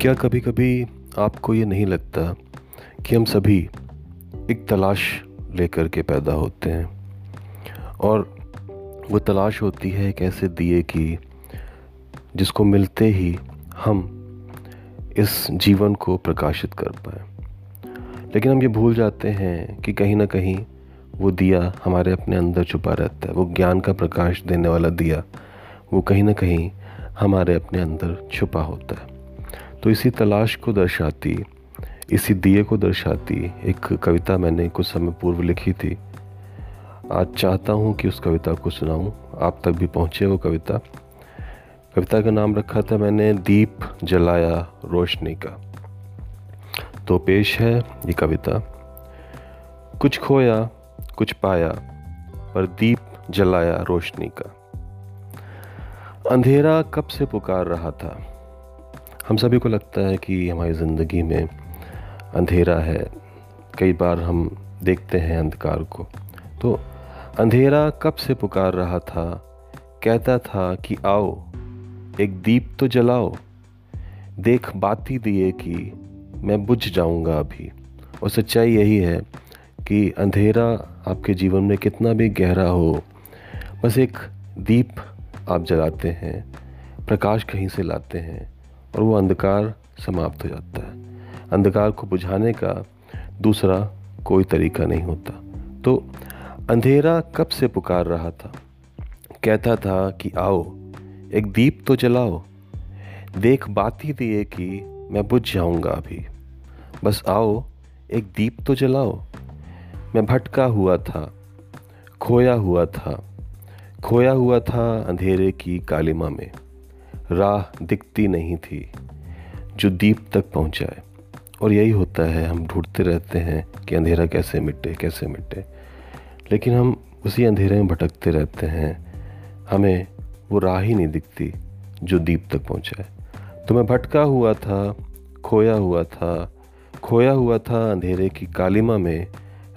क्या कभी कभी आपको ये नहीं लगता कि हम सभी एक तलाश लेकर के पैदा होते हैं? और वो तलाश होती है एक ऐसे दिए की जिसको मिलते ही हम इस जीवन को प्रकाशित कर पाए। लेकिन हम ये भूल जाते हैं कि कहीं ना कहीं वो दिया हमारे अपने अंदर छुपा रहता है। वो ज्ञान का प्रकाश देने वाला दिया वो कहीं ना कहीं हमारे अपने अंदर छुपा होता है। तो इसी तलाश को दर्शाती, इसी दिए को दर्शाती। एक कविता मैंने कुछ समय पूर्व लिखी थी। आज चाहता हूँ कि उस कविता को सुनाऊँ। आप तक भी पहुँचे वो कविता। कविता का नाम रखा था मैंने, दीप जलाया रोशनी का। तो पेश है ये कविता। कुछ खोया, कुछ पाया, पर दीप जलाया रोशनी का। अंधेरा कब से पुकार रहा था? हम सभी को लगता है कि हमारी ज़िंदगी में अंधेरा है। कई बार हम देखते हैं अंधकार को। तो अंधेरा कब से पुकार रहा था? कहता था कि आओ, एक दीप तो जलाओ। देख बाती दिए कि मैं बुझ जाऊँगा अभी। और सच्चाई यही है कि अंधेरा आपके जीवन में कितना भी गहरा हो, बस एक दीप आप जलाते हैं, प्रकाश कहीं से लाते हैं। और वो अंधकार समाप्त हो जाता है। अंधकार को बुझाने का दूसरा कोई तरीका नहीं होता। तो अंधेरा कब से पुकार रहा था? कहता था कि आओ, एक दीप तो जलाओ। देख बाती दिए कि मैं बुझ जाऊँगा अभी। बस आओ, एक दीप तो जलाओ। मैं भटका हुआ था, खोया हुआ था, खोया हुआ था अंधेरे की कालिमा में। राह दिखती नहीं थी, जो दीप तक पहुँचाए। और यही होता है, हम ढूंढते रहते हैं कि अंधेरा कैसे मिटे कैसे मिटे। लेकिन हम उसी अंधेरे में भटकते रहते हैं। हमें वो राह ही नहीं दिखती, जो दीप तक पहुँचाए। तो मैं भटका हुआ था, खोया हुआ था, खोया हुआ था अंधेरे की कालिमा में,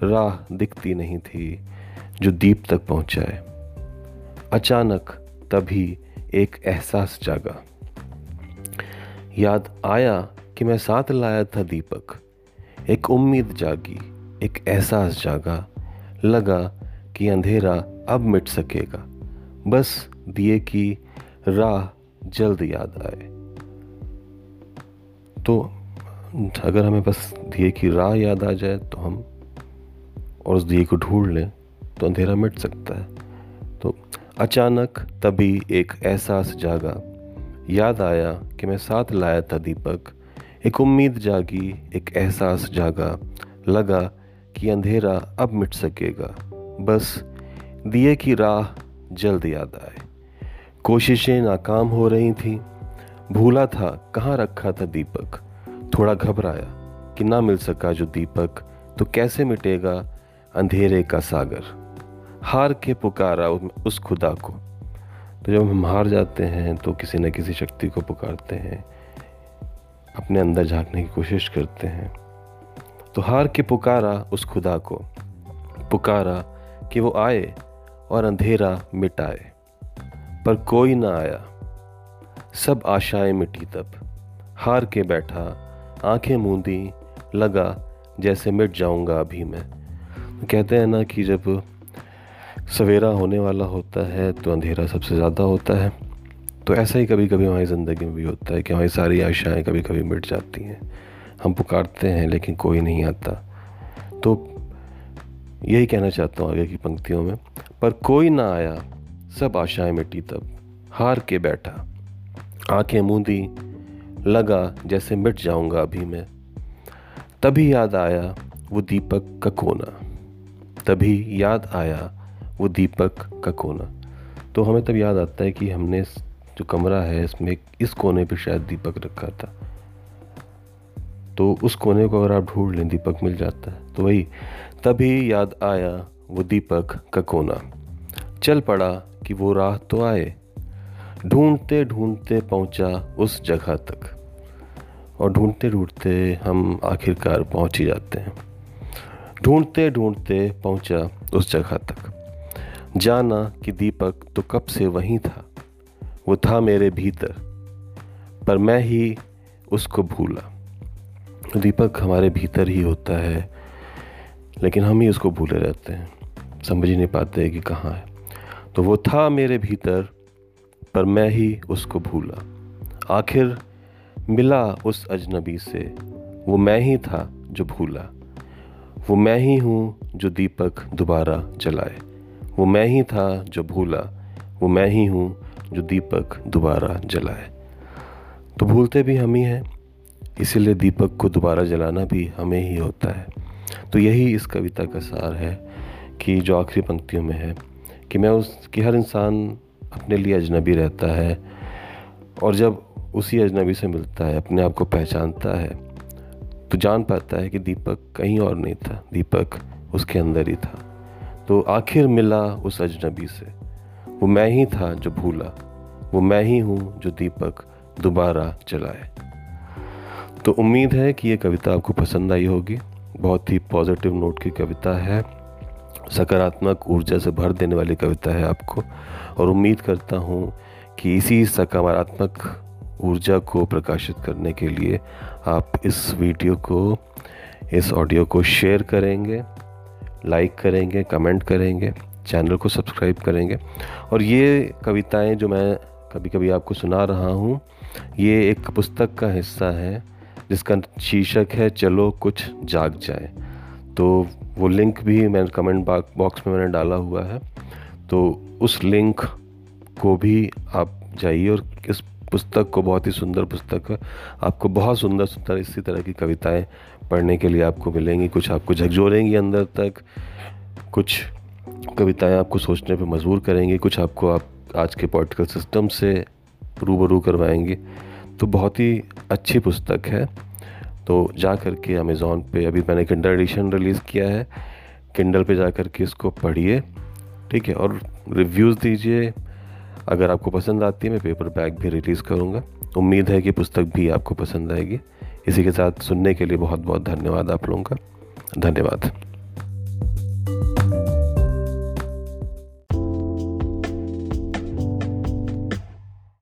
राह दिखती नहीं थी, जो दीप तक पहुँचाए। अचानक तभी एक एहसास जागा। याद आया कि मैं साथ लाया था दीपक। एक उम्मीद जागी, एक एहसास जागा। लगा कि अंधेरा अब मिट सकेगा। बस दिए की राह जल्द याद आए। तो अगर हमें बस दिए की राह याद आ जाए तो हम और उस दिए को ढूंढ लें तो अंधेरा मिट सकता है। तो अचानक तभी एक एहसास जागा। याद आया कि मैं साथ लाया था दीपक। एक उम्मीद जागी, एक एहसास जागा। लगा कि अंधेरा अब मिट सकेगा। बस दिए की राह जल्द याद आए। कोशिशें नाकाम हो रही थी। भूला था कहाँ रखा था दीपक। थोड़ा घबराया कि ना मिल सका जो दीपक तो कैसे मिटेगा अंधेरे का सागर? हार के पुकारा उस खुदा को। तो जब हम हार जाते हैं तो किसी न किसी शक्ति को पुकारते हैं। अपने अंदर झांकने की कोशिश करते हैं। तो हार के पुकारा उस खुदा को। पुकारा कि वो आए और अंधेरा मिटाए। पर कोई ना आया। सब आशाएँ मिटी तब। हार के बैठा, आँखें मूंदी, लगा, जैसे मिट जाऊँगा अभी मैं। कहते हैं ना कि जब सवेरा होने वाला होता है तो अंधेरा सबसे ज़्यादा होता है। तो ऐसा ही कभी कभी हमारी ज़िंदगी में भी होता है कि हमारी सारी आशाएँ कभी कभी मिट जाती हैं। हम पुकारते हैं लेकिन कोई नहीं आता। तो यही कहना चाहता हूँ आगे की पंक्तियों में, पर कोई ना आया, सब आशाएँ मिटी तब, हार के बैठा। आँखें मूंदी, लगा जैसे मिट जाऊँगा अभी मैं। तभी याद आया वो दीपक का कोना। तभी याद आया वो दीपक का कोना। तो हमें तब याद आता है कि हमने जो कमरा है, इसमें इस कोने पे शायद दीपक रखा था। तो उस कोने को अगर आप ढूंढ लें, दीपक मिल जाता है। तो वही, तभी याद आया वो दीपक का कोना। चल पड़ा कि वो राह तो आए। ढूंढते ढूंढते पहुँचा उस जगह तक। और ढूंढते ढूंढते हम आखिरकार पहुँच ही जाते हैं। ढूंढते ढूंढते पहुँचा उस जगह तक। जाना कि दीपक तो कब से वहीं था? वो था मेरे भीतर, पर मैं ही उसको भूला। दीपक हमारे भीतर ही होता है, लेकिन हम ही उसको भूले रहते हैं। समझ ही नहीं पाते कि कहाँ है। तो वो था मेरे भीतर, पर मैं ही उसको भूला। आखिर मिला उस अजनबी से, वो मैं ही था जो भूला। वो मैं ही हूँ जो दीपक दोबारा जलाए। वो मैं ही था जो भूला, वो मैं ही हूँ जो दीपक दोबारा जलाए। तो भूलते भी हम ही हैं, इसीलिए दीपक को दोबारा जलाना भी हमें ही होता है। तो यही इस कविता का सार है कि जो आखिरी पंक्तियों में है कि मैं उस कि हर इंसान अपने लिए अजनबी रहता है और जब उसी अजनबी से मिलता है, अपने आप को पहचानता है तो जान पाता है कि दीपक कहीं और नहीं था, दीपक उसके अंदर ही था। तो आखिर मिला उस अजनबी से। वो मैं ही था जो भूला, वो मैं ही हूँ जो दीपक दोबारा जलाए। तो उम्मीद है कि ये कविता आपको पसंद आई होगी। बहुत ही पॉजिटिव नोट की कविता है। सकारात्मक ऊर्जा से भर देने वाली कविता है आपको। और उम्मीद करता हूँ कि इसी सकारात्मक ऊर्जा को प्रकाशित करने के लिए आप इस वीडियो को, इस ऑडियो को शेयर करेंगे। लाइक करेंगे कमेंट करेंगे चैनल को सब्सक्राइब करेंगे। और ये कविताएँ जो मैं कभी कभी आपको सुना रहा हूँ, ये एक पुस्तक का हिस्सा है, जिसका शीर्षक है, चलो कुछ जाग जाए। तो वो लिंक भी मैंने कमेंट बॉक्स में मैंने डाला हुआ है। तो उस लिंक को भी आप जाइए और इस पुस्तक को बहुत ही सुंदर पुस्तक है। आपको बहुत सुंदर सुंदर इसी तरह की कविताएँ पढ़ने के लिए आपको मिलेंगी। कुछ आपको झकझोरेंगी अंदर तक। कुछ कविताएँ आपको सोचने पर मजबूर करेंगी। कुछ आपको आप आज के पॉलिटिकल सिस्टम से रूबरू करवाएँगे। तो बहुत ही अच्छी पुस्तक है। तो जा कर के अमेज़ोन पे, अभी मैंने किंडल एडिशन रिलीज़ किया है। किंडल पे जा कर के इसको पढ़िए, ठीक है? और रिव्यूज़ दीजिए। अगर आपको पसंद आती है, मैं पेपर बैग भी रिलीज़ करूँगा। उम्मीद है कि पुस्तक भी आपको पसंद आएगी। इसी के साथ सुनने के लिए बहुत बहुत धन्यवाद आप लोगों का। धन्यवाद।